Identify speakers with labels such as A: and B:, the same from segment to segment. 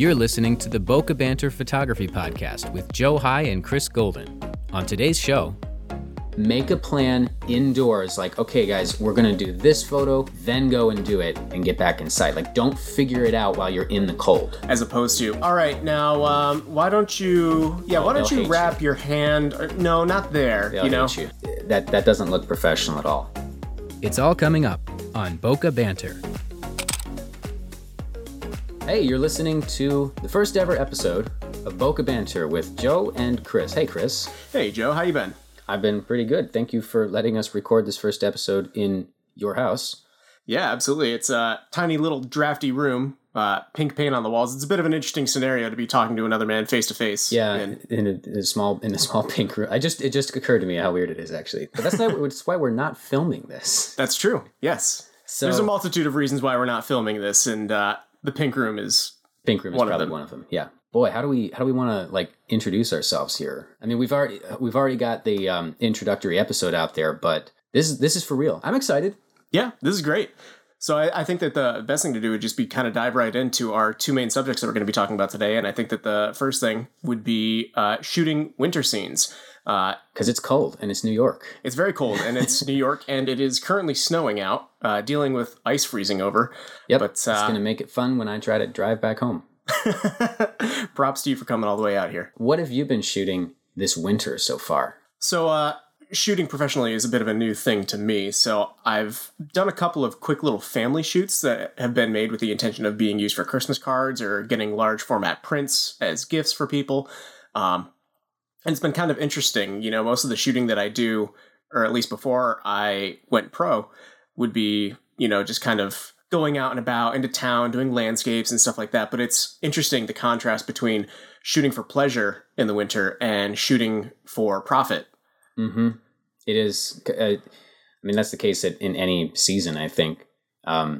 A: You're listening to the Boca Banter Photography Podcast with Joe High and Chris Golden. On today's show,
B: make a plan indoors like okay guys we're gonna do this photo then go and do it and get back inside like don't figure it out while you're in the cold
C: as opposed to all right now um, why don't you yeah why don't
B: they'll
C: you
B: hate
C: wrap your hand or, no not there
B: They'll
C: you know
B: you. that that doesn't look professional at all
A: it's all coming up on Boca Banter.
B: Hey you're listening to the first ever episode of boca banter with joe and chris. Hey chris.
C: Hey joe. How you been?
B: I've been pretty good. Thank you for letting us record this first episode in your house.
C: Yeah absolutely. It's a tiny little drafty room uh, pink paint on the walls. It's a bit of an interesting scenario to be talking to another man face to face
B: yeah
C: and
B: in a, in a small in a small pink room. I just it just occurred to me how weird it is actually. But that's not that's why we're not filming this.
C: That's true. Yes.
B: So
C: there's a multitude of reasons why we're not filming this and uh, the pink room is
B: pink room is
C: of
B: probably
C: them.
B: one of them. Yeah. Boy how do we how do we want to like introduce ourselves here? I mean we've already we've already got the um, introductory episode out there but this is this is for real. I'm excited.
C: Yeah, this is great. So I, I think that the best thing to do would just be kind of dive right into our two main subjects that we're going to be talking about today. And I think that the first thing would be uh, shooting winter scenes. Uh,
B: because it's cold and it's new york
C: it's very cold and it's New York and it is currently snowing out, uh, dealing with ice freezing over.
B: yep
C: But,
B: it's
C: uh,
B: gonna make it fun when i try to drive back home
C: Props to you for coming all the way out here.
B: what have you been shooting this winter so far
C: So, uh, shooting professionally is a bit of a new thing to me. So, I've done a couple of quick little family shoots that have been made with the intention of being used for Christmas cards or getting large format prints as gifts for people. Um, and it's been kind of interesting. You know, most of the shooting that I do, or at least before I went pro, would be, you know, just kind of going out and about into town, doing landscapes and stuff like that. But it's interesting the contrast between shooting for pleasure in the winter and shooting for profit
B: mm-hmm it is uh, i mean that's the case at, in any season i think um,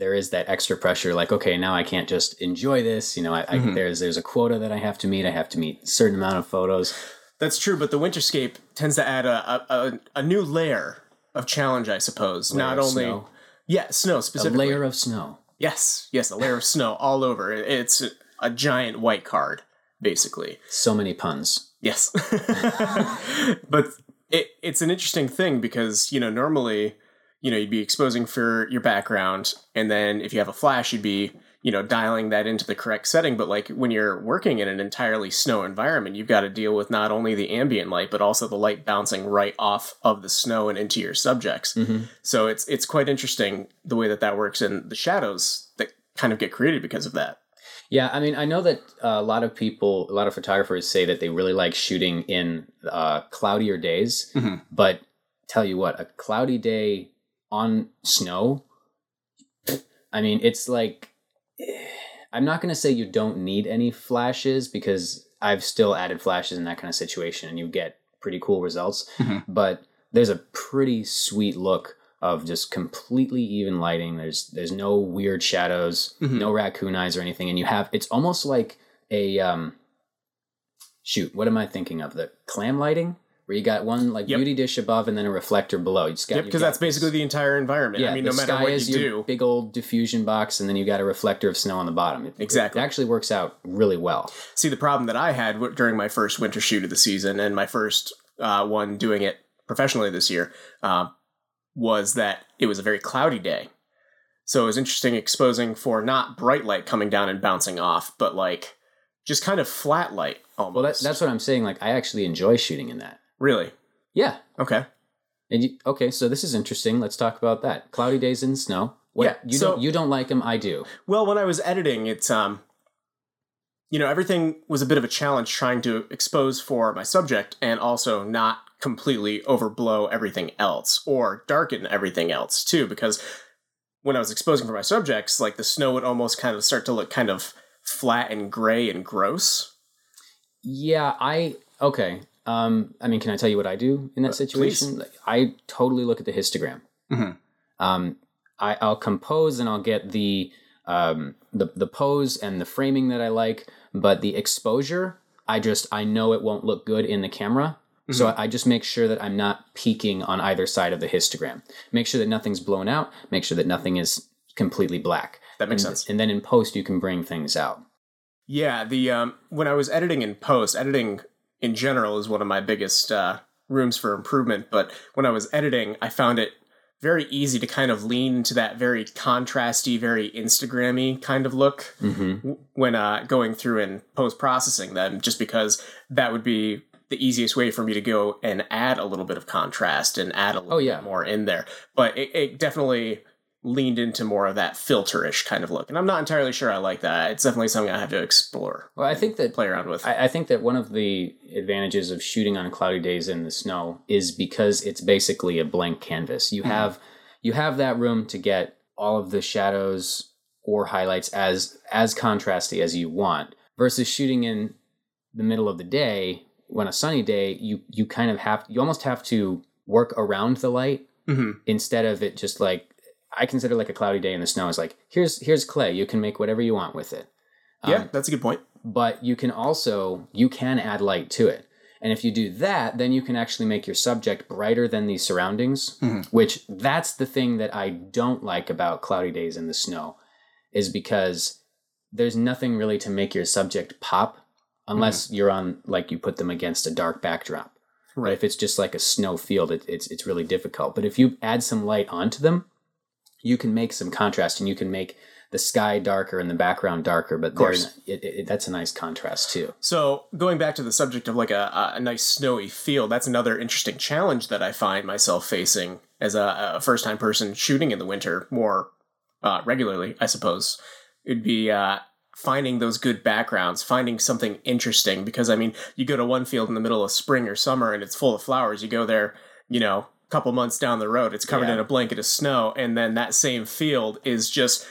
B: there is that extra pressure like okay now i can't just enjoy this you know I, I,
C: Mhm.
B: there's there's a quota that i have to meet i have to meet a certain amount of photos
C: That's true, but the winterscape tends to add a a, a, a new layer of challenge, I suppose.
B: Layer
C: Not only
B: snow.
C: yeah, snow
B: a
C: specifically.
B: layer of snow
C: yes, yes, a layer of snow all over. It's a giant white card, basically.
B: so many puns
C: Yes, but it it's an interesting thing because you know normally you know you'd be exposing for your background, and then if you have a flash, you'd be you know dialing that into the correct setting. But like when you're working in an entirely snow environment, you've got to deal with not only the ambient light but also the light bouncing right off of the snow and into your subjects.
B: mm-hmm.
C: So it's it's quite interesting the way that that works and the shadows that kind of get created because of that.
B: Yeah, I mean, I know that uh, a lot of people, a lot of photographers say that they really like shooting in uh, cloudier days.
C: Mhm.
B: But tell you what, a cloudy day on snow, I mean, it's like, I'm not going to say you don't need any flashes because I've still added flashes in that kind of situation and you get pretty cool results.
C: Mhm.
B: But there's a pretty sweet look of just completely even lighting. There's there's no weird shadows,
C: Mhm.
B: no raccoon eyes or anything, and you have it's almost like a um. Shoot, what am I thinking of? The clam lighting, where you got one like
C: Yep.
B: beauty dish above and then a reflector below. You just got
C: Yep, because that's basically the entire environment.
B: yeah.
C: I mean,
B: the
C: no matter
B: sky
C: what
B: is
C: you
B: your
C: do,
B: big old diffusion box, and then you got a reflector of snow on the bottom. It,
C: Exactly.
B: it actually works out really well.
C: See, the problem that I had w- during my first winter shoot of the season and my first uh, one doing it professionally this year uh, was that it was a very cloudy day. So it was interesting exposing for not bright light coming down and bouncing off, but like just kind of flat light almost.
B: Well, that, that's what I'm saying. Like, I actually enjoy shooting in that.
C: really
B: Yeah.
C: okay.
B: And you, okay, so this is interesting. Let's talk about that. Cloudy days in snow. What,
C: Yeah,
B: you
C: so-
B: don't you don't like them. I do.
C: Well, when I was editing, it's um, you know, everything was a bit of a challenge trying to expose for my subject and also not completely overblow everything else or darken everything else too, because when I was exposing for my subjects, like the snow would almost kind of start to look kind of flat and gray and gross.
B: Yeah, I okay. Um, I mean, can I tell you what I do in that
C: Uh,
B: situation? Like, I totally look at the histogram.
C: Mhm.
B: Um, I, I'll compose and I'll get the um, the the pose and the framing that I like, but the exposure, I just I know it won't look good in the camera. So I I just make sure that I'm not peaking on either side of the histogram. Make sure that nothing's blown out. Make sure that nothing is completely black.
C: That makes
B: and,
C: sense.
B: And then in post, you can bring things out.
C: Yeah, the um, when I was editing in post, editing in general is one of my biggest uh, rooms for improvement. But when I was editing, I found it very easy to kind of lean into that very contrasty, very Instagrammy kind of look
B: Mm-hmm.
C: when uh, going through and post processing them, just because that would be the easiest way for me to go and add a little bit of contrast and add a oh, little
B: Oh, yeah.
C: bit more in there. But it, it definitely leaned into more of that filterish kind of look, and I'm not entirely sure I like that. It's definitely something I have to explore,
B: Well, I think that
C: play around with.
B: I, I think that one of the advantages of shooting on cloudy days in the snow is because it's basically a blank canvas. You hmm. have you have that room to get all of the shadows or highlights as as contrasty as you want versus shooting in the middle of the day when a sunny day you you kind of have you almost have to work around the light
C: hmm
B: instead of it just like I consider like a cloudy day in the snow. Is like here's here's clay. You can make whatever you want with it. Um,
C: yeah, that's a good point.
B: but you can also you can add light to it. And if you do that then you can actually make your subject brighter than the surroundings
C: Mhm.
B: which that's the thing that i don't like about cloudy days in the snow is because there's nothing really to make your subject pop unless you're on like you put them against a dark backdrop but
C: Right.
B: if it's just like a snow field it, it's it's really difficult but if you add some light onto them you can make some contrast and you can make the sky darker and the background darker but
C: course.
B: they're- it, it, that's a nice contrast too
C: So going back to the subject of like a, a- a nice snowy field, that's another interesting challenge that I find myself facing as a, a first time person shooting in the winter more uh, regularly. I suppose it'd be uh, finding those good backgrounds, finding something interesting. Because I mean, you go to one field in the middle of spring or summer and it's full of flowers. You go there, you know, a couple months down the road, it's covered
B: Yeah.
C: in a blanket of snow, and then that same field is just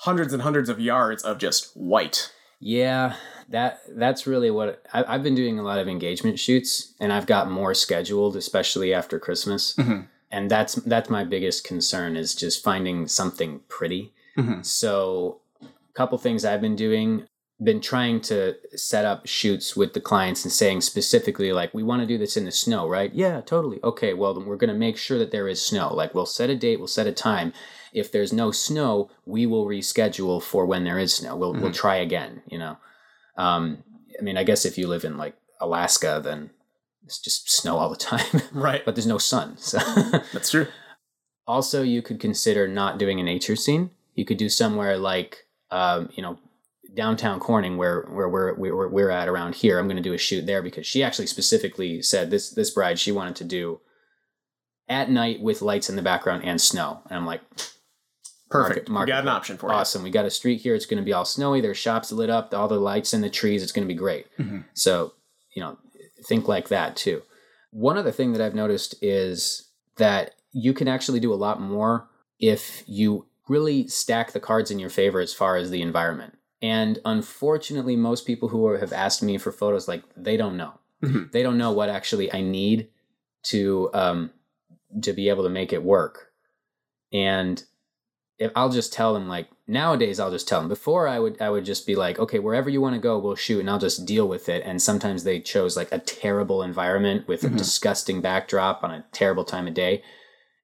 C: hundreds and hundreds of yards of just white.
B: Yeah, that that's really what I, I've been doing. A lot of engagement shoots, and I've got more scheduled, especially after Christmas.
C: Mhm.
B: And that's that's my biggest concern is just finding something pretty.
C: Mhm.
B: So, couple things I've been doing. Been trying to set up shoots with the clients and saying specifically like we want to do this in the snow, right? Yeah, totally. Okay, well then we're going to make sure that there is snow. Like we'll set a date, we'll set a time. If there's no snow, we will reschedule for when there is snow. We'll we'll try again, you know. Um I mean, I guess if you live in like Alaska then it's just snow all the time.
C: Right.
B: but there's no sun. So
C: That's true.
B: also you could consider not doing a nature scene you could do somewhere like um, you know downtown corning where where we're we're, we're at around here i'm going to do a shoot there because she actually specifically said this this bride she wanted to do at night with lights in the background and snow. And i'm like
C: Perfect.
B: market
C: we got an option for you.
B: awesome. We got a street here. It's going to be all snowy. There's shops lit up. All the lights in the trees. It's going to be great.
C: Mhm.
B: so you know think like that too. One other thing that i've noticed is that you can actually do a lot more if you really stack the cards in your favor as far as the environment. And unfortunately most people who are, have asked me for photos like they don't know.
C: Mhm.
B: they don't know what actually i need to um to be able to make it work. And if I'll just tell them like nowadays I'll just tell them. Before I would I would just be like okay wherever you want to go we'll shoot and I'll just deal with it. And sometimes they chose like a terrible environment with
C: Mhm.
B: a disgusting backdrop on a terrible time of day.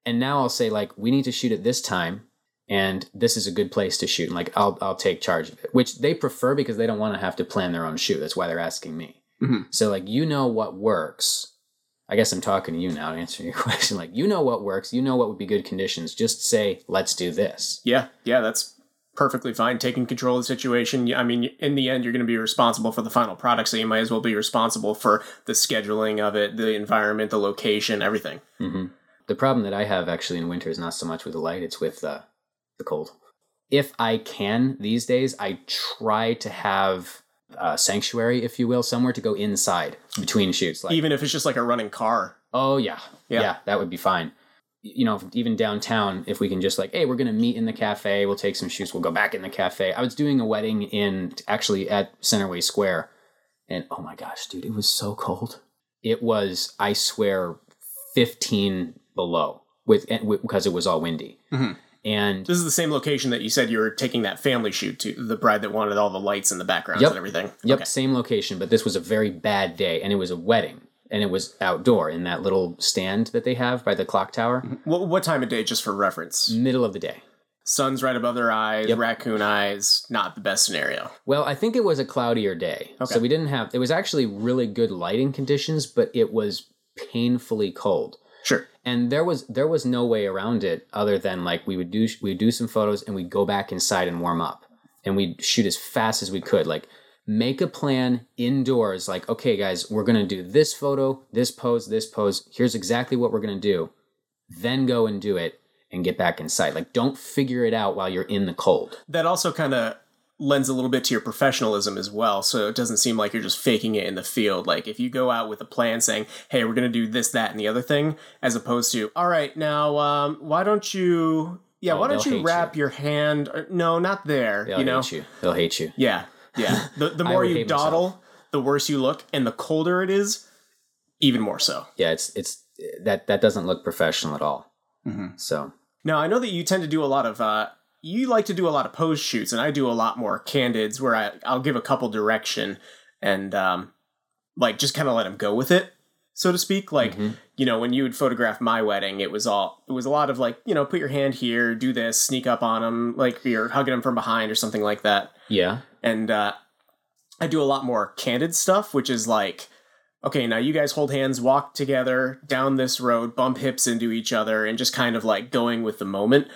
B: And now I'll say like we need to shoot at this time and this is a good place to shoot and like I'll I'll take charge of it which they prefer because they don't want to have to plan their own shoot that's why they're asking me
C: Mhm.
B: so like you know what works I guess I'm talking to you now to answer your question like you know what works you know what would be good conditions just say let's do this
C: Yeah, yeah, that's perfectly fine. Taking control of the situation. I mean, in the end, you're going to be responsible for the final product, so you might as well be responsible for the scheduling of it, the environment, the location, everything.
B: hmm The problem that I have actually in winter is not so much with the light; it's with uh, the cold. If I can these days, I try to have a sanctuary, if you will, somewhere to go inside between shoots. Like,
C: Even if it's just like a running car.
B: oh yeah,
C: Yeah.
B: yeah, that would be fine. You know, even downtown, if we can just like, hey, we're gonna meet in the cafe, we'll take some shoots, we'll go back in the cafe. I was doing a wedding in actually at Centerway Square, and oh my gosh, dude, it was so cold. It was, I swear, fifteen below with because it was all windy.
C: Mhm.
B: And
C: This is the same location that you said you were taking that family shoot to, the bride that wanted all the lights in the backgrounds
B: Yep.
C: and everything.
B: Yep,
C: Okay.
B: same location, but this was a very bad day, and it was a wedding, and it was outdoor in that little stand that they have by the clock tower, mm-hmm.
C: What, what time of day, just for reference?
B: middle of the day.
C: sun's right above their eyes,
B: Yep.
C: raccoon eyes, not the best scenario.
B: Well, I think it was a cloudier day.
C: Okay.
B: So we didn't have, it was actually really good lighting conditions, but it was painfully cold.
C: Sure.
B: And there was there was no way around it other than like we would do we would do some photos and we'd go back inside and warm up. And we'd shoot as fast as we could like make a plan indoors like okay guys we're going to do this photo this pose this pose here's exactly what we're going to do. Then go and do it and get back inside. Like don't figure it out while you're in the cold.
C: That also kind of lends a little bit to your professionalism as well. So it doesn't seem like you're just faking it in the field. Like if you go out with a plan saying, hey, we're going to do this, that, and the other thing, as opposed to, all right, now, um, why don't you, yeah,
B: Oh,
C: why don't you wrap your hand? or- no, not there.
B: they'll
C: you know?
B: hate you they'll hate you
C: Yeah. Yeah. The, the more you
B: hate myself.
C: dawdle, the worse you look. And the colder it is, even more so.
B: yeah it's it's that that doesn't look professional at all
C: Mhm.
B: so
C: Now, I know that you tend to do a lot of, uh, you like to do a lot of pose shoots, and I do a lot more candids where I, I'll give a couple direction and, um, like, just kind of let them go with it, so to speak. Like,
B: Mhm.
C: you know, when you would photograph my wedding, it was all, it was a lot of like, you know, put your hand here, do this, sneak up on them, like you're hugging them from behind or something like that.
B: yeah
C: And, uh, I do a lot more candid stuff, which is like, okay, now you guys hold hands, walk together down this road, bump hips into each other, and just kind of like going with the moment.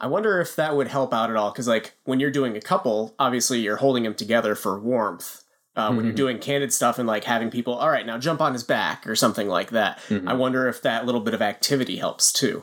C: I wonder if that would help out at all, because like when you're doing a couple, obviously you're holding them together for warmth. Uh, When you're
B: Mhm.
C: doing candid stuff and like having people, all right, now jump on his back or something like that.
B: Mhm.
C: I wonder if that little bit of activity helps too.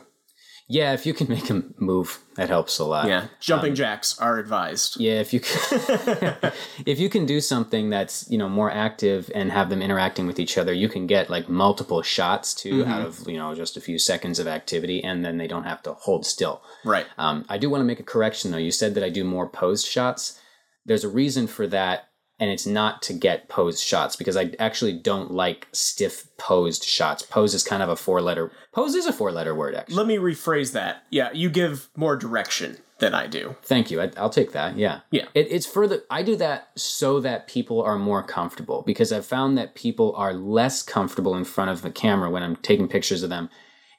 B: Yeah, if you can make them move, that helps a lot.
C: Yeah, jumping
B: Um,
C: jacks are advised.
B: Yeah, if you can, if you can do something that's you know more active and have them interacting with each other, you can get like multiple shots too
C: Mhm.
B: out of you know just a few seconds of activity, and then they don't have to hold still.
C: Right.
B: Um, I do want to make a correction though. You said that I do more posed shots. There's a reason for that, and it's not to get posed shots because I actually don't like stiff posed shots. Pose is kind of a four letter. Pose is a four letter word actually.
C: Let me rephrase that. Yeah, you give more direction than I do.
B: Thank you. I, I'll take that. Yeah.
C: Yeah.
B: It, it's the. I do that so that people are more comfortable because I've found that people are less comfortable in front of the camera when I'm taking pictures of them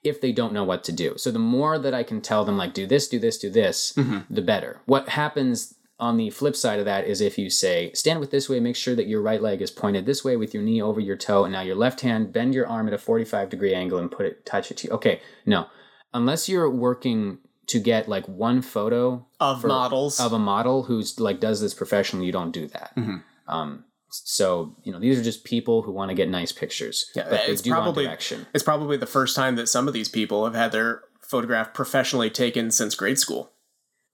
B: if they don't know what to do. So the more that I can tell them, like, do this, do this, do this, mm-hmm. the better. What happens on the flip side of that is if you say, stand with this way, make sure that your right leg is pointed this way with your knee over your toe, and now your left hand, bend your arm at a 45 degree angle and put it, touch it to you. Okay, no. Unless you're working to get like one photo
C: Of
B: For-
C: models.
B: of a model who's like does this professionally, you don't do that.
C: Mhm.
B: Um, so you know these are just people who want to get nice pictures,
C: Yeah,
B: but
C: it's probably-. It's probably the first time that some of these people have had their photograph professionally taken since grade school.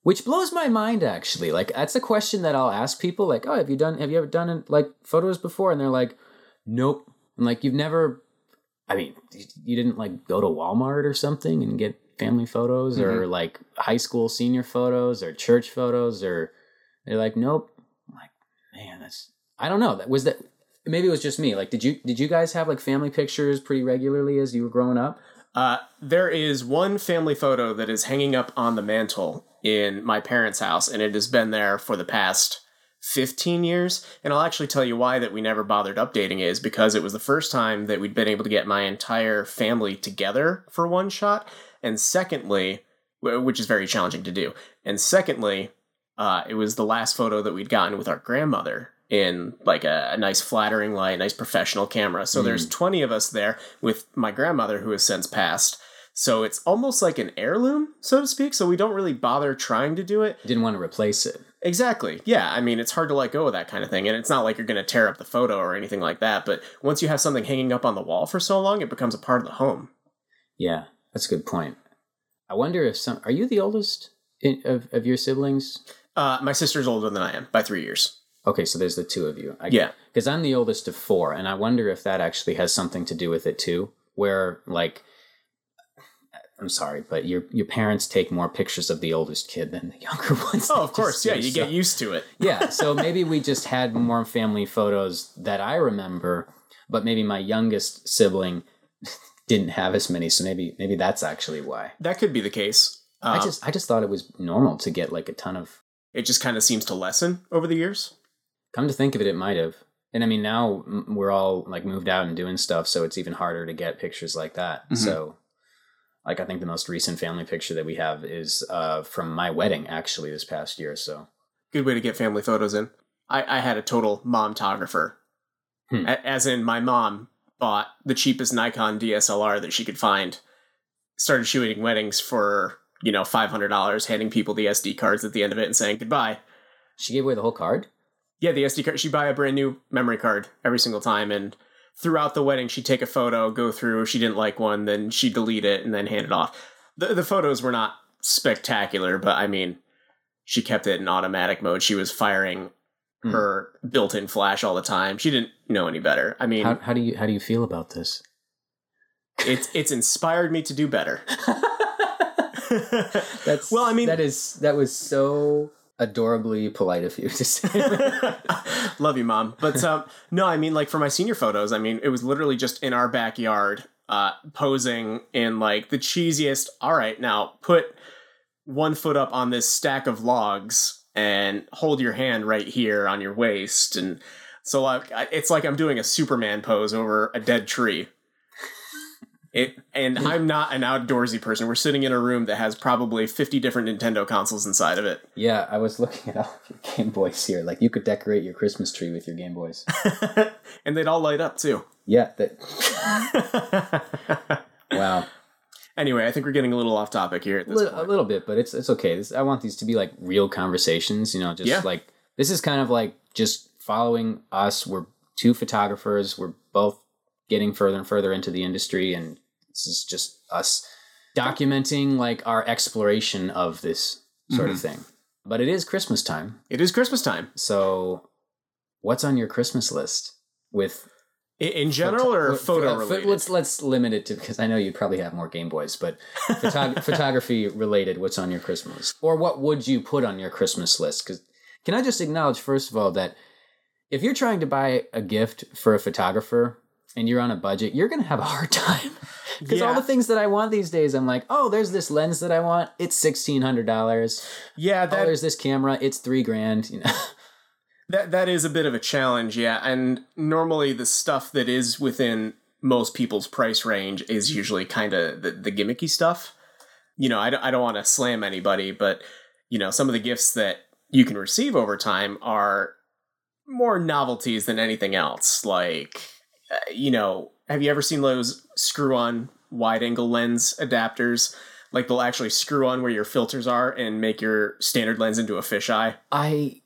B: Which blows my mind actually. Like that's a question that I'll ask people. Like, oh, have you done? Have you ever done like photos before? And they're like, nope. I'm like, you've never. I mean, you didn't like go to Walmart or something and get family photos or mm-hmm. like high school senior photos or church photos or they're like, nope. I'm like, man, that's I don't know. That was that. Maybe it was just me. Like, did you did you guys have like family pictures pretty regularly as you were growing up?
C: Uh, there is one family photo that is hanging up on the mantle in my parents' house, and it has been there for the past 15 years. And I'll actually tell you why that we never bothered updating it is because it was the first time that we'd been able to get my entire family together for one shot. And secondly, which is very challenging to do. And secondly, uh, it was the last photo that we'd gotten with our grandmother in like a, a nice flattering light, nice professional camera. So there's 20 of us there with my grandmother who has since passed. So it's almost like an heirloom, so to speak. So we don't really bother trying to do it.
B: Didn't want to replace it.
C: Exactly. Yeah. I mean, it's hard to let go of that kind of thing. And it's not like you're going to tear up the photo or anything like that. But once you have something hanging up on the wall for so long, it becomes a part of the home.
B: Yeah, that's a good point. I wonder if some are you the oldest in, of of your siblings?
C: Uh, my sister's older than I am by three years.
B: Okay, so there's the two of you. I,
C: Yeah.
B: because I'm the oldest of four, and I wonder if that actually has something to do with it too. Where like, I'm sorry, but your your parents take more pictures of the oldest kid than the younger ones.
C: Oh, of course. Yeah.
B: do,
C: You
B: so-
C: get used to it.
B: yeah, so maybe we just had more family photos that I remember, but maybe my youngest sibling didn't have as many. So maybe maybe that's actually why.
C: That could be the case.
B: I
C: Um,
B: just I just thought it was normal to get like a ton of.
C: it just kind of seems to lessen over the years.
B: Come to think of it, it might have. And I mean, now we're all like moved out and doing stuff, so it's even harder to get pictures like that.
C: Mhm.
B: So like I think the most recent family picture that we have is uh, from my wedding actually this past year. So
C: Good way to get family photos in. I, I had a total momtographer.
B: Hmm.
C: A- As in, my mom bought the cheapest Nikon DSLR that she could find, started shooting weddings for, you know, $500, handing people the SD cards at the end of it and saying goodbye.
B: she gave away the whole card.
C: Yeah, the SD card. She'd buy a brand new memory card every single time. And throughout the wedding, she'd take a photo, go through. If she didn't like one, then she'd delete it and then hand it off. The, the photos were not spectacular, but I mean, she kept it in automatic mode. She was firing
B: Hmm.
C: her built in flash all the time. She didn't know any better. I mean,
B: How, how do you how do you feel about this?
C: it's it's inspired me to do better.
B: That's
C: Well, I mean-
B: that is that was so adorably polite of you to say.
C: Love you, mom. But um, no, I mean, like for my senior photos, I mean, it was literally just in our backyard, uh, posing in like the cheesiest. All right, now put one foot up on this stack of logs and hold your hand right here on your waist, and so like it's like I'm doing a Superman pose over a dead tree. It and I'm not an outdoorsy person. We're sitting in a room that has probably 50 different Nintendo consoles inside of it.
B: yeah, I was looking at all of your Game Boys here. Like you could decorate your Christmas tree with your Game Boys.
C: and they'd all light up too.
B: Yeah, that wow.
C: Anyway, I think we're getting a little off topic here at
B: A
C: this
B: little, a little bit, but it's it's okay. This, I want these to be like real conversations. You know, just
C: Yeah.
B: like this is kind of like just following us. We're two photographers. We're both getting further and further into the industry, and this is just us documenting like our exploration of this sort of thing. But it is Christmas time,
C: It is Christmas time.
B: so what's on your Christmas list with
C: In general or
B: Photo-
C: photo
B: uh,
C: related?
B: Let's let's limit it to because I know you probably have more Game Boys, but photog- photography related. What's on your Christmas list, or what would you put on your Christmas list? Because can I just acknowledge first of all that if you're trying to buy a gift for a photographer and you're on a budget, you're going to have a hard time. Because all the things that I want these days, I'm like, oh, there's this lens that I want. It's sixteen hundred dollars.
C: yeah,
B: Oh, there's this camera. It's three grand. You know.
C: that that is a bit of a challenge, yeah. And normally the stuff that is within most people's price range is usually kind of the, the gimmicky stuff. You know, I don't, I don't want to slam anybody, but, you know, some of the gifts that you can receive over time are more novelties than anything else. Like, uh, you know, have you ever seen those screw on wide angle lens adapters? Like they'll actually screw on where your filters are and make your standard lens into a fisheye.
B: I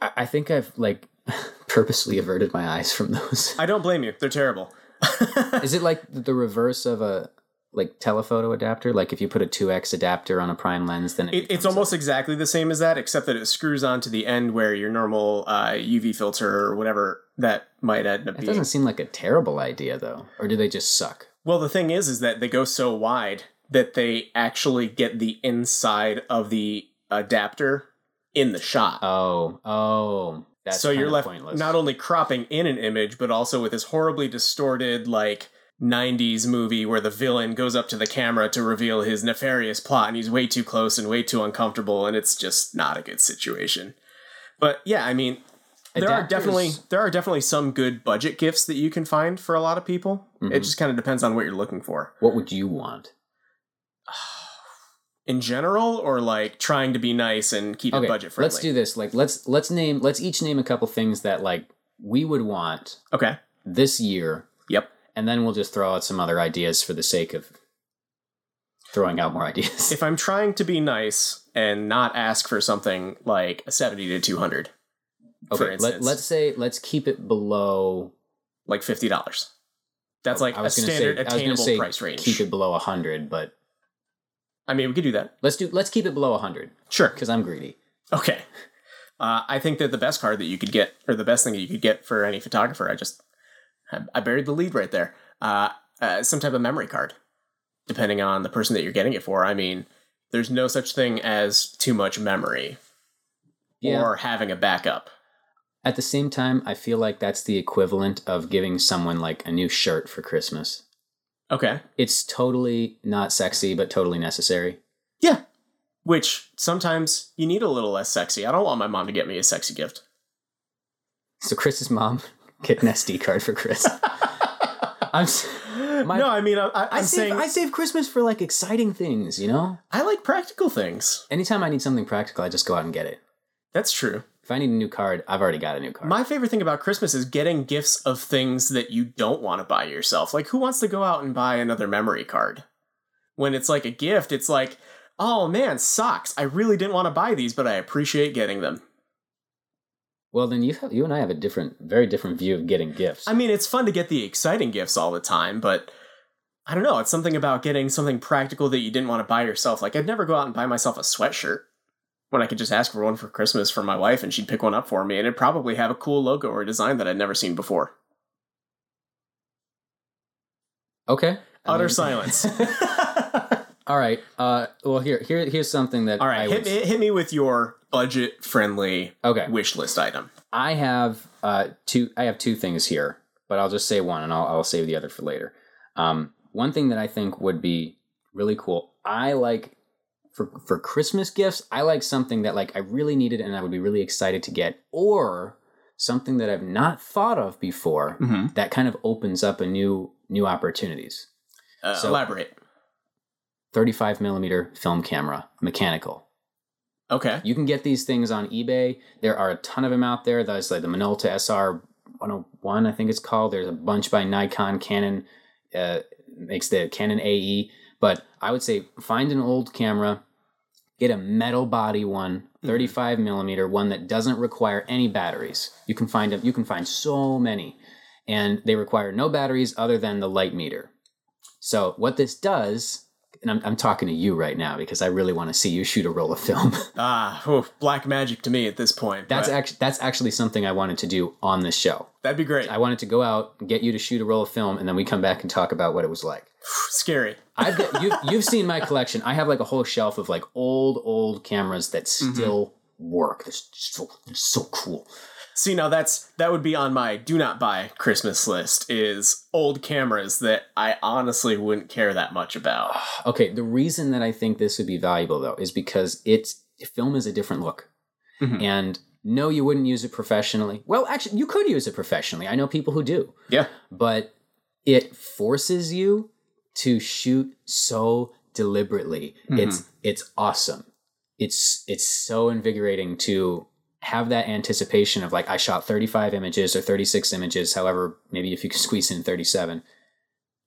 B: I I think I've like purposely averted my eyes from those.
C: I don't blame you. They're terrible.
B: Is it like the reverse of a like telephoto adapter? Like if you put a 2x adapter on a prime lens, then it,
C: It, it's almost exactly the same as that, except that it screws onto the end where your normal uh, UV filter or whatever that might end up
B: it
C: being.
B: doesn't seem like a terrible idea though, or do they just suck?
C: Well, the thing is, is that they go so wide that they actually get the inside of the adapter in the shot.
B: Oh, oh, that's
C: so you're left
B: pointless.
C: not only cropping in an image, but also with this horribly distorted, like 90s movie where the villain goes up to the camera to reveal his nefarious plot and he's way too close and way too uncomfortable, and it's just not a good situation. But yeah, I mean, there are definitely there are definitely some good budget gifts that you can find for a lot of people.
B: Mm-hmm.
C: It just kind of depends on what you're looking for.
B: What would you want?
C: In general, or like trying to be nice and keep it budget friendly.
B: let's do this. Like let's let's name let's each name a couple things that like we would want
C: Okay.
B: this year,
C: Yep.
B: And then we'll just throw out some other ideas for the sake of throwing out more ideas.
C: If I'm trying to be nice and not ask for something like a 70 to 200, for
B: okay,
C: instance,
B: let, let's say let's keep it below.
C: like $50. That's like a standard
B: say, I was gonna
C: attainable
B: say
C: price range.
B: keep it below hundred, but
C: I mean, we could do that.
B: let's do let's keep it below hundred
C: Sure.
B: because I'm greedy.
C: Okay. Uh, I think that the best card that you could get, or the best thing that you could get for any photographer, I just, I buried the lead right there. Uh, uh, some type of memory card, depending on the person that you're getting it for. I mean, there's no such thing as too much memory
B: Yeah.
C: or having a backup.
B: At the same time, I feel like that's the equivalent of giving someone like a new shirt for Christmas.
C: Okay.
B: It's totally not sexy, but totally necessary.
C: Yeah. Which sometimes you need a little less sexy. I don't want my mom to get me a sexy gift.
B: So Chris's mom get an SD card for Chris. I'm s- My-
C: no, I mean, I, I,
B: save,
C: saying
B: I save Christmas for like exciting things, you know?
C: I like practical things.
B: Anytime I need something practical, I just go out and get it.
C: That's true.
B: If I need a new card, I've already got a new card.
C: My favorite thing about Christmas is getting gifts of things that you don't want to buy yourself. Like, who wants to go out and buy another memory card? When it's like a gift, it's like, oh man, socks. I really didn't want to buy these, but I appreciate getting them.
B: Well, then you have, you and I have a different, very different view of getting gifts.
C: I mean, it's fun to get the exciting gifts all the time, but I don't know. It's something about getting something practical that you didn't want to buy yourself. Like, I'd never go out and buy myself a sweatshirt when I could just ask for one for Christmas from my wife and she'd pick one up for me, and it'd probably have a cool logo or a design that I'd never seen before.
B: okay. I
C: Utter
B: mean-
C: silence.
B: All right. Uh, well, here, here, here's something that
C: All right.
B: I
C: right,
B: would-
C: hit hit me with your budget friendly
B: Okay.
C: wish list item.
B: I have uh, two. I have two things here, but I'll just say one, and I'll, I'll save the other for later. Um, one thing that I think would be really cool. I like for for Christmas gifts. I like something that like I really needed, and I would be really excited to get, or something that I've not thought of before.
C: Mm-hmm.
B: That kind of opens up a new new opportunities.
C: Uh,
B: So-
C: elaborate.
B: 35 millimeter film camera, mechanical.
C: Okay.
B: You can get these things on eBay. There are a ton of them out there. There's like the Minolta SR 101, I think it's called. There's a bunch by Nikon, Canon, uh, makes the Canon AE. But I would say find an old camera, get a metal body one, 35 millimeter, one that doesn't require any batteries. You can find them. You can find so many, and they require no batteries other than the light meter. So what this does, and I'm, I'm talking to you right now because I really want to see you shoot a roll of film.
C: Ah, oh, black magic to me at this point.
B: That's actually that's actually something I wanted to do on this show.
C: that'd be great.
B: I wanted to go out, and get you to shoot a roll of film, and then we come back and talk about what it was like.
C: Scary.
B: I've got, you, you've seen my collection. I have like a whole shelf of like old old cameras that still work. They're so they're so cool.
C: See, now that's that would be on my do not buy Christmas list. Is old cameras that I honestly wouldn't care that much about.
B: Okay, the reason that I think this would be valuable though is because it's film is a different look.
C: Mhm.
B: And no, you wouldn't use it professionally. Well, actually, you could use it professionally. I know people who do.
C: Yeah.
B: but it forces you to shoot so deliberately. It's it's awesome. It's it's so invigorating to have that anticipation of like I shot 35 images or 36 images, however, maybe if you can squeeze in 37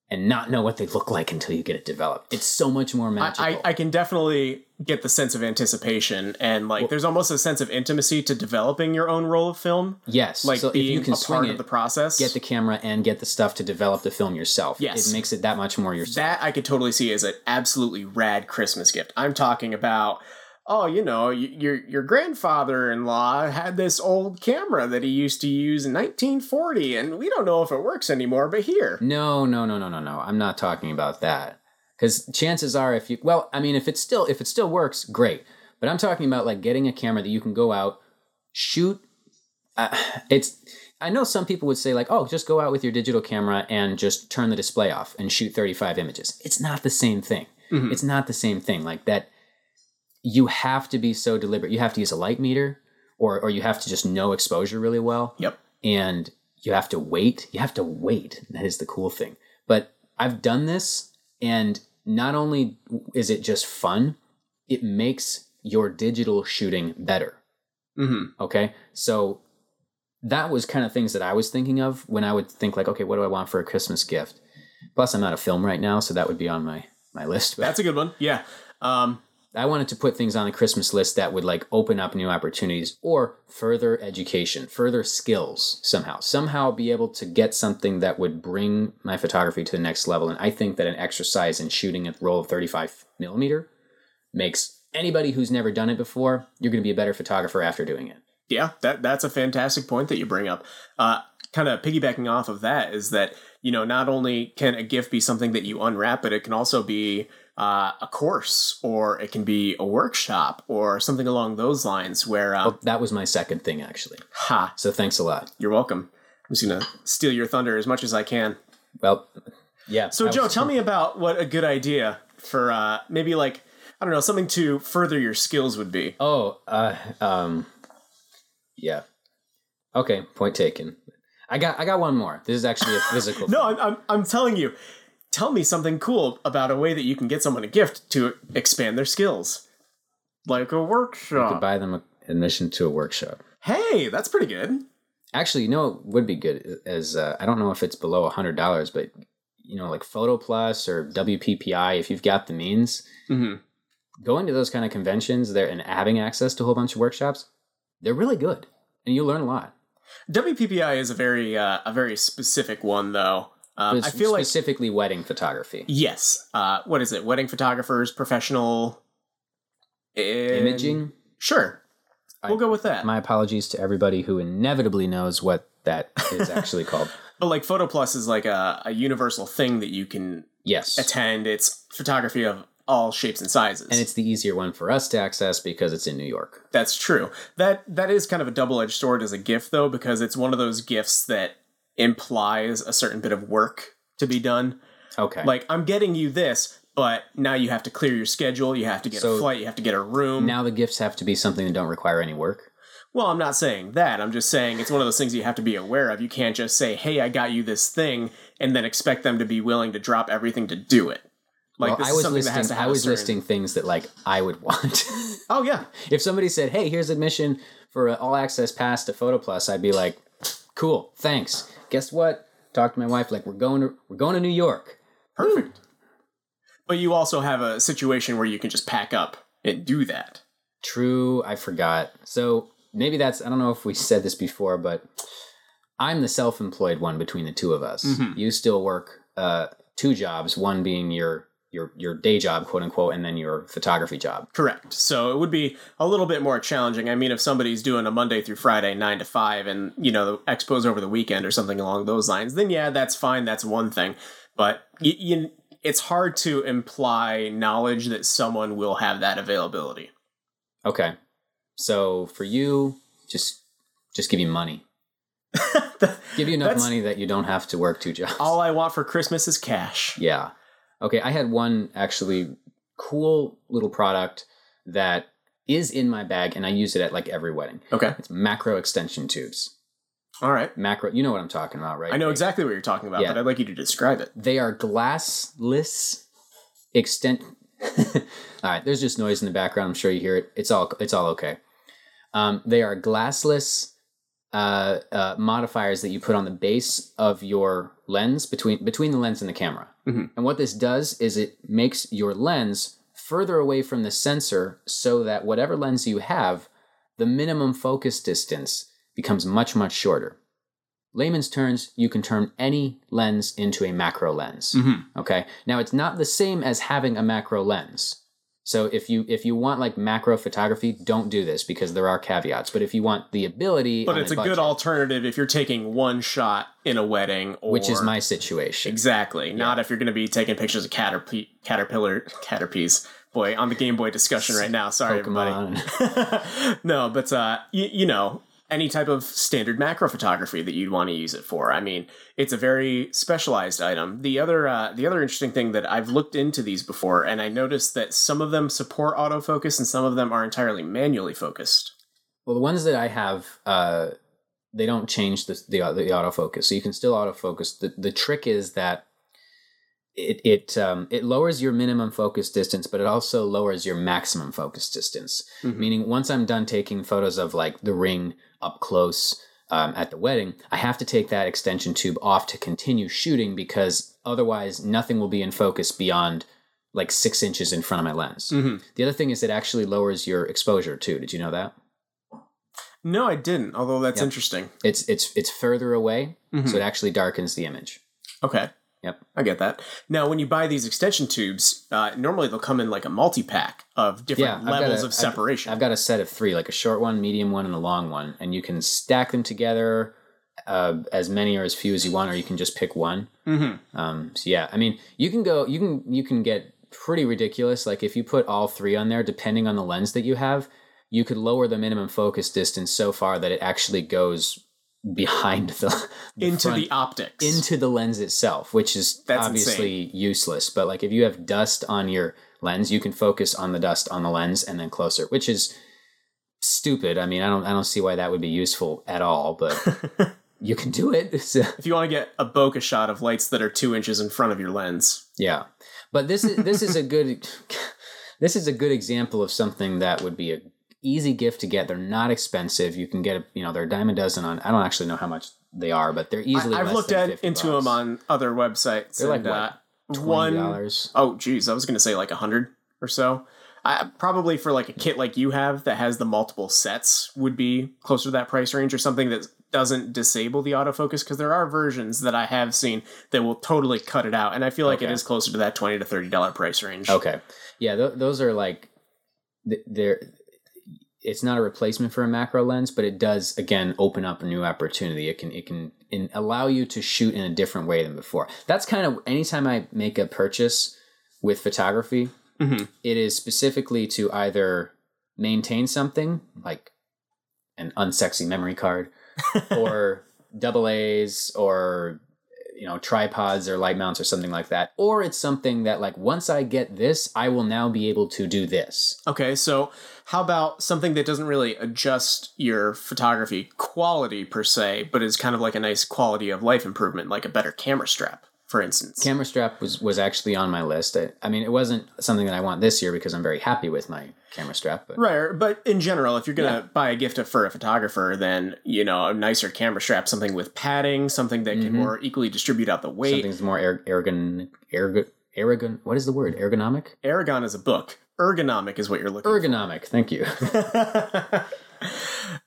B: and not know what they look like until you get it developed. It's so much more magical.
C: I, I, I can definitely get the sense of anticipation and like there's almost a sense of intimacy to developing your own roll of film.
B: yes,
C: Like
B: so if you can
C: a
B: swing
C: part
B: it,
C: of the process.
B: get the camera and get the stuff to develop the film yourself.
C: Yes.
B: it makes it that much more yourself.
C: that I could totally see as an absolutely rad Christmas gift. I'm talking about, oh, you know, y- your your grandfather-in-law had this old camera that he used to use in 1940, and we don't know if it works anymore. But here,
B: No, no, no, no, no, no. I'm not talking about that. Because chances are, if you, well, I mean, if it still, if it still works, great. But I'm talking about like getting a camera that you can go out, shoot. Uh, it's. I know some people would say like, oh, just go out with your digital camera and just turn the display off and shoot 35 images. It's not the same thing.
C: Mhm.
B: It's not the same thing. Like that. You have to be so deliberate. You have to use a light meter, or or you have to just know exposure really well
C: yep,
B: and you have to wait. You have to wait. That is the cool thing. But I've done this, and not only is it just fun, it makes your digital shooting better.
C: hmm
B: Okay. So that was kind of things that I was thinking of when I would think like, okay, what do I want for a Christmas gift? Plus, I'm out of film right now, so that would be on my my list. But
C: that's a good one. Yeah, um,
B: I wanted to put things on the Christmas list that would like open up new opportunities or further education, further skills somehow. Somehow be able to get something that would bring my photography to the next level. And I think that an exercise in shooting a roll of 35 millimeter makes anybody who's never done it before, you're going to be a better photographer after doing it.
C: Yeah, that that's a fantastic point that you bring up. Uh, kind of piggybacking off of that is that you know not only can a gift be something that you unwrap, but it can also be uh, a course or it can be a workshop or something along those lines. Where uh,
B: Well, that was my second thing actually.
C: ha,
B: So thanks a lot.
C: you're welcome. I'm just gonna steal your thunder as much as I can.
B: Well, yeah.
C: So
B: I
C: Joe,
B: was-
C: tell me about what a good idea for uh, maybe like I don't know something to further your skills would be.
B: Oh, uh, um, yeah. Okay, point taken. I got, I got one more. This is actually a physical.
C: No,
B: thing.
C: I'm, I'm I'm telling you, tell me something cool about a way that you can get someone a gift to expand their skills. Like a workshop.
B: You could buy them admission to a workshop.
C: hey, that's pretty good.
B: Actually, you know what would be good is uh, I don't know if it's below a hundred dollars, but you know, like Photo Plus or WPPI, if you've got the means,
C: hmm
B: going to those kind of conventions there and having access to a whole bunch of workshops, they're really good, and you learn a lot.
C: WPPI is a very uh, a very specific one though. Um, I feel like
B: specifically wedding photography,
C: yes. Uh, what is it? Wedding photographers, professional and-
B: imaging.
C: Sure, we'll go with that.
B: My apologies to everybody who inevitably knows what that is actually called.
C: but like Photo Plus is like a, a universal thing that you can
B: Yes,
C: attend. It's photography of all shapes and sizes.
B: and it's the easier one for us to access because it's in New York.
C: That's true. That that is kind of a double-edged sword as a gift though because it's one of those gifts that implies a certain bit of work to be done.
B: Okay,
C: Like I'm getting you this, but now you have to clear your schedule, you have to get a flight, you have to get a room.
B: now the gifts have to be something that don't require any work.
C: well, I'm not saying that. I'm just saying it's one of those things you have to be aware of. You can't just say, "Hey, I got you this thing," and then expect them to be willing to drop everything to do it. Like
B: well,
C: this
B: I was
C: something
B: listing.
C: that has to have
B: I was
C: certain-
B: listing things that like I would want.
C: Oh yeah,
B: if somebody said, "Hey, here's admission for an all access pass to Photo Plus," I'd be like, "Cool, thanks." Guess what? Talk to my wife. Like we're going to we're going to New York.
C: perfect. But you also have a situation where you can just pack up and do that.
B: True, I forgot. So maybe that's I don't know if we said this before, but I'm the self-employed one between the two of us.
C: Mhm.
B: You still work uh, two jobs, one being your your your day job, quote unquote, and then your photography job.
C: Correct. So it would be a little bit more challenging. I mean, if somebody's doing a Monday through Friday, nine to five, and you know the expo's over the weekend or something along those lines, then yeah, that's fine. That's one thing. But y you, it's hard to imply knowledge that someone will have that availability.
B: Okay, so for you, just just give you money. Give you enough money that you don't have to work two jobs.
C: All I want for Christmas is cash.
B: Yeah. Okay, I had one actually cool little product that is in my bag and I use it at like every wedding.
C: Okay.
B: It's macro extension tubes.
C: All right.
B: Macro, you know what I'm talking about, right?
C: I know exactly what you're talking about,
B: Yeah.
C: but I'd like you to describe it.
B: They are glassless extent. all right, there's just noise in the background. I'm sure you hear it. It's all it's all okay. Um, they are glassless uh, uh, modifiers that you put on the base of your lens between between the lens and the camera.
C: Mhm.
B: And what this does is it makes your lens further away from the sensor, so that whatever lens you have, the minimum focus distance becomes much much shorter. Layman's terms, you can turn any lens into a macro lens.
C: Mm-hmm.
B: Okay. Now it's not the same as having a macro lens. So if you if you want like macro photography, don't do this because there are caveats. But if you want the ability,
C: But it's a
B: budget,
C: good alternative if you're taking one shot in a wedding, or,
B: which is my situation.
C: Exactly. Not if you're going to be taking pictures of caterp- caterpillar caterpies. Boy, on the Game Boy discussion right now. Sorry, everybody. No, but uh, you, you know, any type of standard macro photography that you'd want to use it for. I mean, it's a very specialized item. The other uh, the other interesting thing that I've looked into these before, and I noticed that some of them support autofocus and some of them are entirely manually focused.
B: Well, the ones that I have, uh, they don't change the, the the autofocus, so you can still autofocus. the The trick is that it it um, it lowers your minimum focus distance, but it also lowers your maximum focus distance.
C: Mhm.
B: Meaning, once I'm done taking photos of like the ring up close um, at the wedding, I have to take that extension tube off to continue shooting because otherwise, nothing will be in focus beyond like six inches in front of my lens.
C: Mhm.
B: The other thing is it actually lowers your exposure too. Did you know that?
C: No, I didn't. Although that's
B: Yep.
C: interesting.
B: It's it's it's further away,
C: Mhm.
B: so it actually darkens the image.
C: Okay.
B: Yep.
C: I get that. Now, when you buy these extension tubes, uh, normally they'll come in like a multi pack of different
B: I've
C: levels
B: a-
C: of
B: I've-
C: separation.
B: I've got a set of three, like a short one, medium one, and a long one, and you can stack them together uh, as many or as few as you want, or you can just pick one.
C: mm-hmm.
B: Um, so yeah, I mean, you can go, you can you can get pretty ridiculous. Like if you put all three on there, depending on the lens that you have, you could lower the minimum focus distance so far that it actually goes behind the, the
C: Into
B: front-
C: the optics.
B: into the lens itself, which is
C: That's
B: obviously useless. But like if you have dust on your lens, you can focus on the dust on the lens and then closer, which is stupid. I mean, I don't I don't see why that would be useful at all. But you can do it. So,
C: If you want to get a bokeh shot of lights that are two inches in front of your lens.
B: yeah, but this is this is a good this is a good example of something that would be a easy gift to get. They're not expensive. You can get a you know they're a dime a dozen on. I don't actually know how much they are, but they're easily.
C: I, I've
B: less
C: looked at
B: 50
C: into
B: bucks.
C: them on other websites.
B: They're like
C: and,
B: what,
C: uh,
B: twenty
C: one
B: dollars.
C: oh geez, I was gonna say like a hundred or so. I, probably for like a kit like you have that has the multiple sets would be closer to that price range or something that doesn't disable the autofocus because there are versions that I have seen that will totally cut it out and I feel like it
B: Okay.
C: is closer to that twenty to thirty dollar price range.
B: Okay, yeah, th- those are like th- they're. It's not a replacement for a macro lens, but it does again open up a new opportunity. It can it can in, allow you to shoot in a different way than before. That's kind of anytime I make a purchase with photography,
C: Mhm.
B: it is specifically to either maintain something like an unsexy memory card or double A's or you know tripods or light mounts or something like that or it's something that like once i get this i will now be able to do this.
C: Okay, so how about something that doesn't really adjust your photography quality per se, but is kind of like a nice quality of life improvement, like a better camera strap, for instance?
B: camera strap was was actually on my list I, I mean it wasn't something that i want this year because i'm very happy with my camera strap but
C: Right, but in general, if you're gonna buy a gift for a photographer, then you know a nicer camera strap, something with padding, something that can
B: Mhm.
C: more equally distribute out the weight.
B: something's more er- ergon ergon ergon what is the word ergonomic
C: Eragon is a book. Ergonomic is what you're looking.
B: ergonomic thank you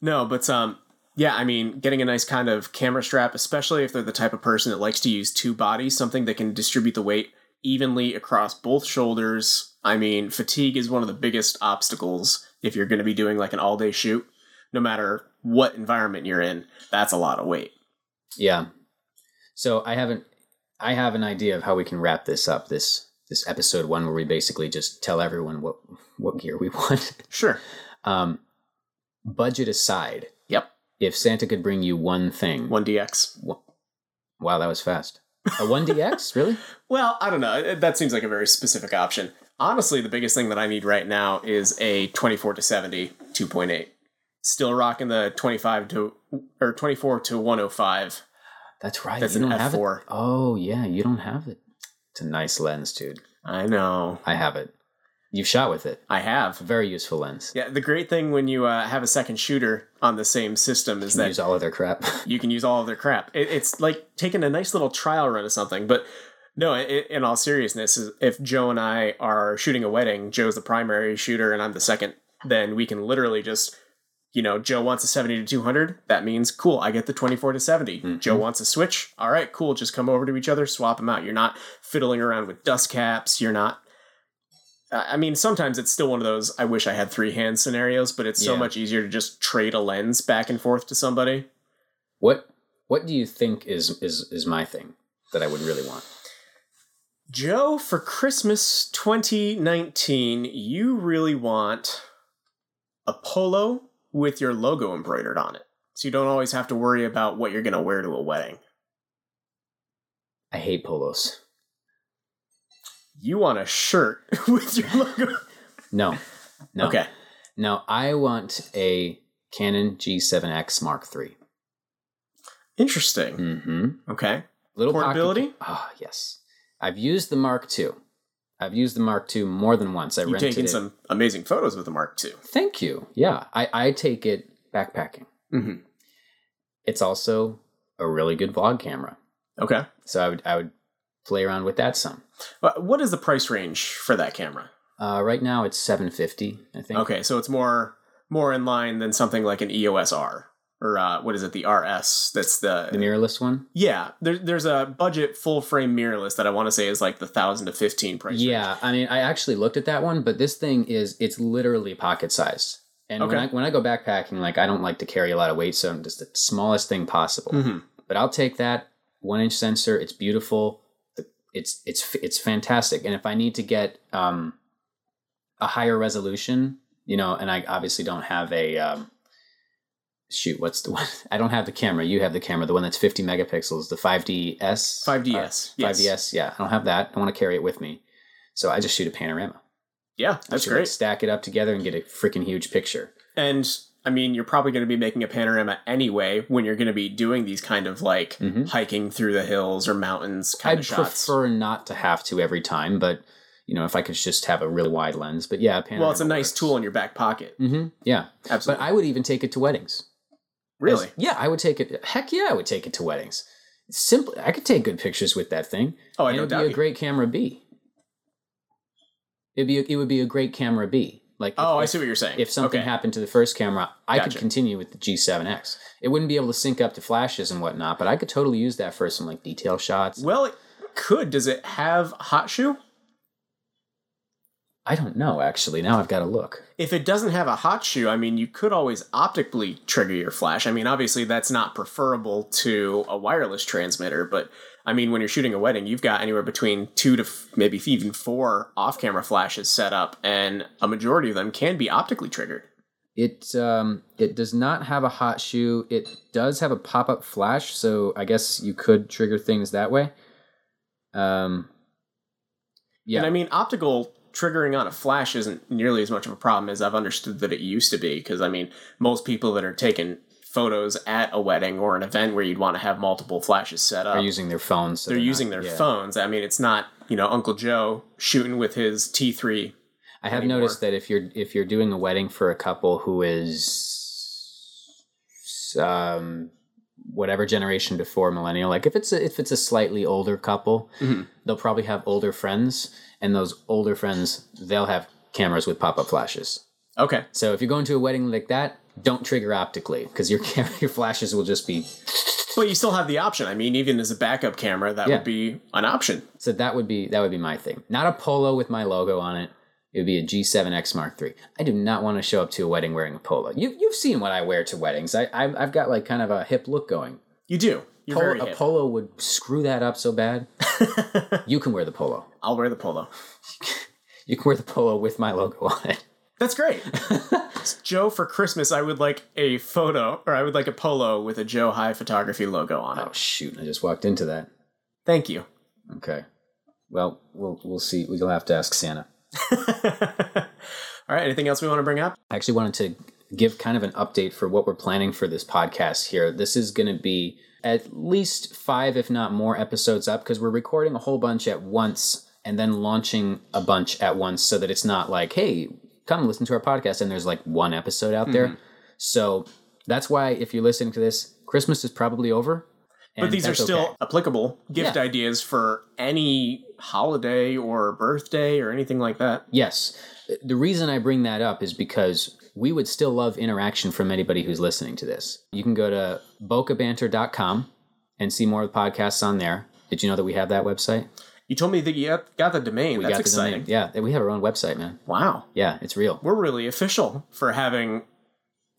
C: no, but um, yeah, I mean, getting a nice kind of camera strap, especially if they're the type of person that likes to use two bodies, something that can distribute the weight evenly across both shoulders. I mean, fatigue is one of the biggest obstacles if you're going to be doing like an all day shoot, no matter what environment you're in. That's a lot of weight.
B: Yeah. So I haven't I have an idea of how we can wrap this up this this episode one where we basically just tell everyone what what gear we want.
C: Sure.
B: um budget aside. If Santa could bring you one thing.
C: 1DX.
B: wow, that was fast. A 1DX, really?
C: Well, I don't know. That seems like a very specific option. Honestly, the biggest thing that I need right now is a 24 to 70 2.8. Still rocking the 25 to or 24 to 105.
B: That's right.
C: That's
B: you
C: an
B: don't have it.
C: F4.
B: Oh, yeah, you don't have it. It's a nice lens, dude.
C: I know.
B: I have it. You've shot with it.
C: I have.
B: very useful lens.
C: Yeah, the great thing when you uh, have a second shooter on the same system is
B: You
C: that
B: use all of their crap.
C: you can use all of their crap. It, it's like taking a nice little trial run of something. But no, i in all seriousness, if Joe and I are shooting a wedding, Joe's the primary shooter and I'm the second, then we can literally just, you know, Joe wants a 70 to 200. That means, cool, I get the 24 to 70.
B: Mhm.
C: Joe wants a switch. All right, cool. Just come over to each other, swap them out. You're not fiddling around with dust caps. You're not. I mean, sometimes it's still one of those I wish I had three hands scenarios, but it's so
B: Yeah.
C: much easier to just trade a lens back and forth to somebody.
B: what what do you think is is is my thing that I would really want?
C: Joe, for Christmas 2019, you really want a polo with your logo embroidered on it. So you don't always have to worry about what you're going to wear to a wedding.
B: I hate polos.
C: You want a shirt with your logo.
B: No. No.
C: Okay.
B: No, I want a Canon G7X Mark III.
C: Interesting.
B: Mm-hmm.
C: Okay.
B: Little
C: Portability?
B: Pocket, oh, yes. I've used the Mark II. I've used the Mark II more than once. I
C: You've
B: rented
C: taken
B: it.
C: some amazing photos with the Mark II.
B: Thank you. Yeah, I, I take it backpacking.
C: Mm-hmm.
B: It's also a really good vlog camera.
C: Okay.
B: So I would I would play around with that some.
C: What is the price range for that camera?
B: Uh, right now it's seven fifty. I think.
C: Okay, so it's more more in line than something like an EOS R or uh, what is it? The RS. That's the,
B: The mirrorless one.
C: Yeah, there, there's a budget full frame mirrorless that I want to say is like the thousand to fifteen price. range.
B: Yeah, I mean, I actually looked at that one, but this thing is it's literally pocket sized. And when I when I go backpacking, like I don't like to carry a lot of weight, so I'm just the smallest thing possible.
C: Mhm.
B: But I'll take that one inch sensor. It's beautiful. It's it's it's fantastic. And if I need to get um, a higher resolution, you know, and I obviously don't have a um, shoot. What's the one? I don't have the camera. You have the camera, the one that's 50 megapixels, the 5DS.
C: 5DS, yes.
B: 5DS. Yeah, I don't have that. I want to carry it with me, so I just shoot a panorama.
C: Yeah, that's
B: should, like,
C: great.
B: stack it up together and get a freaking huge picture.
C: And I mean, you're probably going to be making a panorama anyway when you're going to be doing these kind of like hiking through the hills or mountains kind
B: I'd
C: of shots.
B: prefer not to have to every time, but you know, if I could just have a really wide lens. But yeah, panorama.
C: well, it's a nice tool in your back pocket.
B: hmm Yeah,
C: Absolutely.
B: but I would even take it to weddings.
C: really?
B: Yeah, I would take it. Heck yeah, I would take it to weddings. Simply, I could take good pictures with that thing.
C: Oh, I don't
B: it'd be a
C: you.
B: great camera B. It'd be. A, it would be a great camera B. Like,
C: Oh,
B: if,
C: I see what you're saying.
B: if something
C: Okay.
B: happened to the first camera, I could continue with the G7X. It wouldn't be able to sync up to flashes and whatnot, but I could totally use that for some like detail shots.
C: Well, it could. Does it have hot shoe?
B: I don't know actually. Now I've got to look.
C: If it doesn't have a hot shoe, I mean, you could always optically trigger your flash. I mean, obviously that's not preferable to a wireless transmitter, but I mean, when you're shooting a wedding, you've got anywhere between two to f- maybe even four off-camera flashes set up, and a majority of them can be optically triggered.
B: It um it does not have a hot shoe. It does have a pop up flash, so I guess you could trigger things that way. Um. Yeah.
C: And I mean, optical triggering on a flash isn't nearly as much of a problem as I've understood that it used to be. Because I mean, most people that are taking photos at a wedding or an event where you'd want to have multiple flashes set up,
B: They're using their phones.
C: they're
B: not-
C: using their
B: yeah.
C: phones. I mean, it's not you know Uncle Joe shooting with his T three.
B: I have
C: anymore.
B: noticed that if you're if you're doing a wedding for a couple who is um whatever generation before millennial, like if it's a if it's a slightly older couple,
C: Mhm.
B: they'll probably have older friends, and those older friends they'll have cameras with pop up flashes.
C: Okay,
B: So if you're going to a wedding like that, don't trigger optically because your camera, your flashes will just be.
C: but you still have the option. I mean, even as a backup camera, that
B: Yeah.
C: would be an option.
B: So that would be that would be my thing. Not a polo with my logo on it. It would be a G7X Mark III. I do not want to show up to a wedding wearing a polo. You, you've seen what I wear to weddings. I, I've, I've got like kind of a hip look going.
C: You do. You're
B: Polo,
C: very
B: a polo would screw that up so bad. you can wear the polo.
C: I'll wear the polo.
B: You can wear the polo with my logo on it.
C: That's great. Joe, for Christmas, I would like a photo, or I would like a polo with a Joe High Photography logo on it.
B: Oh shoot! I just walked into that.
C: Thank you.
B: Okay. Well, we'll we'll see. We'll have to ask Santa.
C: All right. Anything else we want to bring up?
B: I actually wanted to give kind of an update for what we're planning for this podcast here. This is going to be at least five, if not more, episodes up because we're recording a whole bunch at once and then launching a bunch at once so that it's not like, hey, come listen to our podcast and there's like one episode out there. Mm-hmm. So that's why if you're listening to this, Christmas is probably over.
C: But these are still
B: okay.
C: applicable gift
B: Yeah.
C: ideas for any holiday or birthday or anything like that.
B: Yes. The reason I bring that up is because we would still love interaction from anybody who's listening to this. You can go to bocabanter.com and see more of the podcasts on there. Did you know that we have that website?
C: You told me that you got- the domain.
B: We
C: That's
B: got
C: exciting.
B: the domain. Yeah, we have our own website, man.
C: Wow.
B: Yeah, it's real.
C: We're really official for having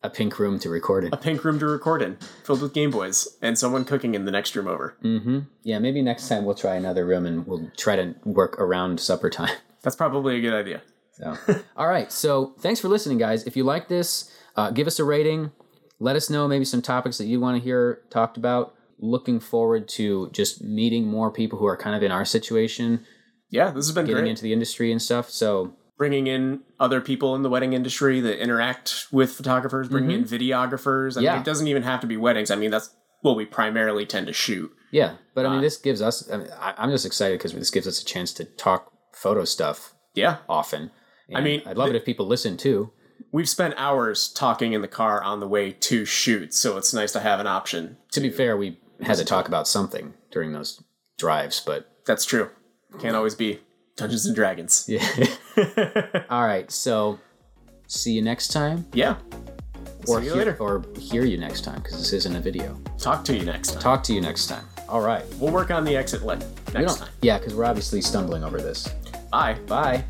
B: A pink room to record in.
C: a pink room to record in, filled with Game Boys, and someone cooking in the next room over.
B: Mm-hmm. Yeah, maybe next time we'll try another room and we'll try to work around supper time.
C: That's probably a good idea.
B: So, all right. So, thanks for listening, guys. If you like this, uh, give us a rating. Let us know maybe some topics that you want to hear talked about. Looking forward to just meeting more people who are kind of in our situation,
C: Yeah, this has been
B: getting
C: great.
B: into the industry and stuff. So,
C: bringing in other people in the wedding industry that interact with photographers, bringing in videographers. I
B: Mm-hmm. Yeah.
C: mean, it doesn't even have to be weddings. I mean, that's what we primarily tend to shoot.
B: yeah. But I mean,
C: Uh,
B: this gives us, I mean, I, I'm just excited because this gives us a chance to talk photo stuff
C: Yeah.
B: often.
C: I mean,
B: I'd love it if people listen too.
C: We've spent hours talking in the car on the way to shoot, so it's nice to have an option.
B: To be fair, we had to talk about something during those drives, but
C: That's true. Can't always be Dungeons and Dragons.
B: yeah. All right. So, see you next time.
C: Yeah.
B: or
C: See you
B: hear,
C: later.
B: or hear you next time because this isn't a video.
C: Talk to you next time.
B: Talk to you next time. All right.
C: We'll work on the exit lit next time.
B: Yeah, because we're obviously stumbling over this.
C: Bye.
B: Bye.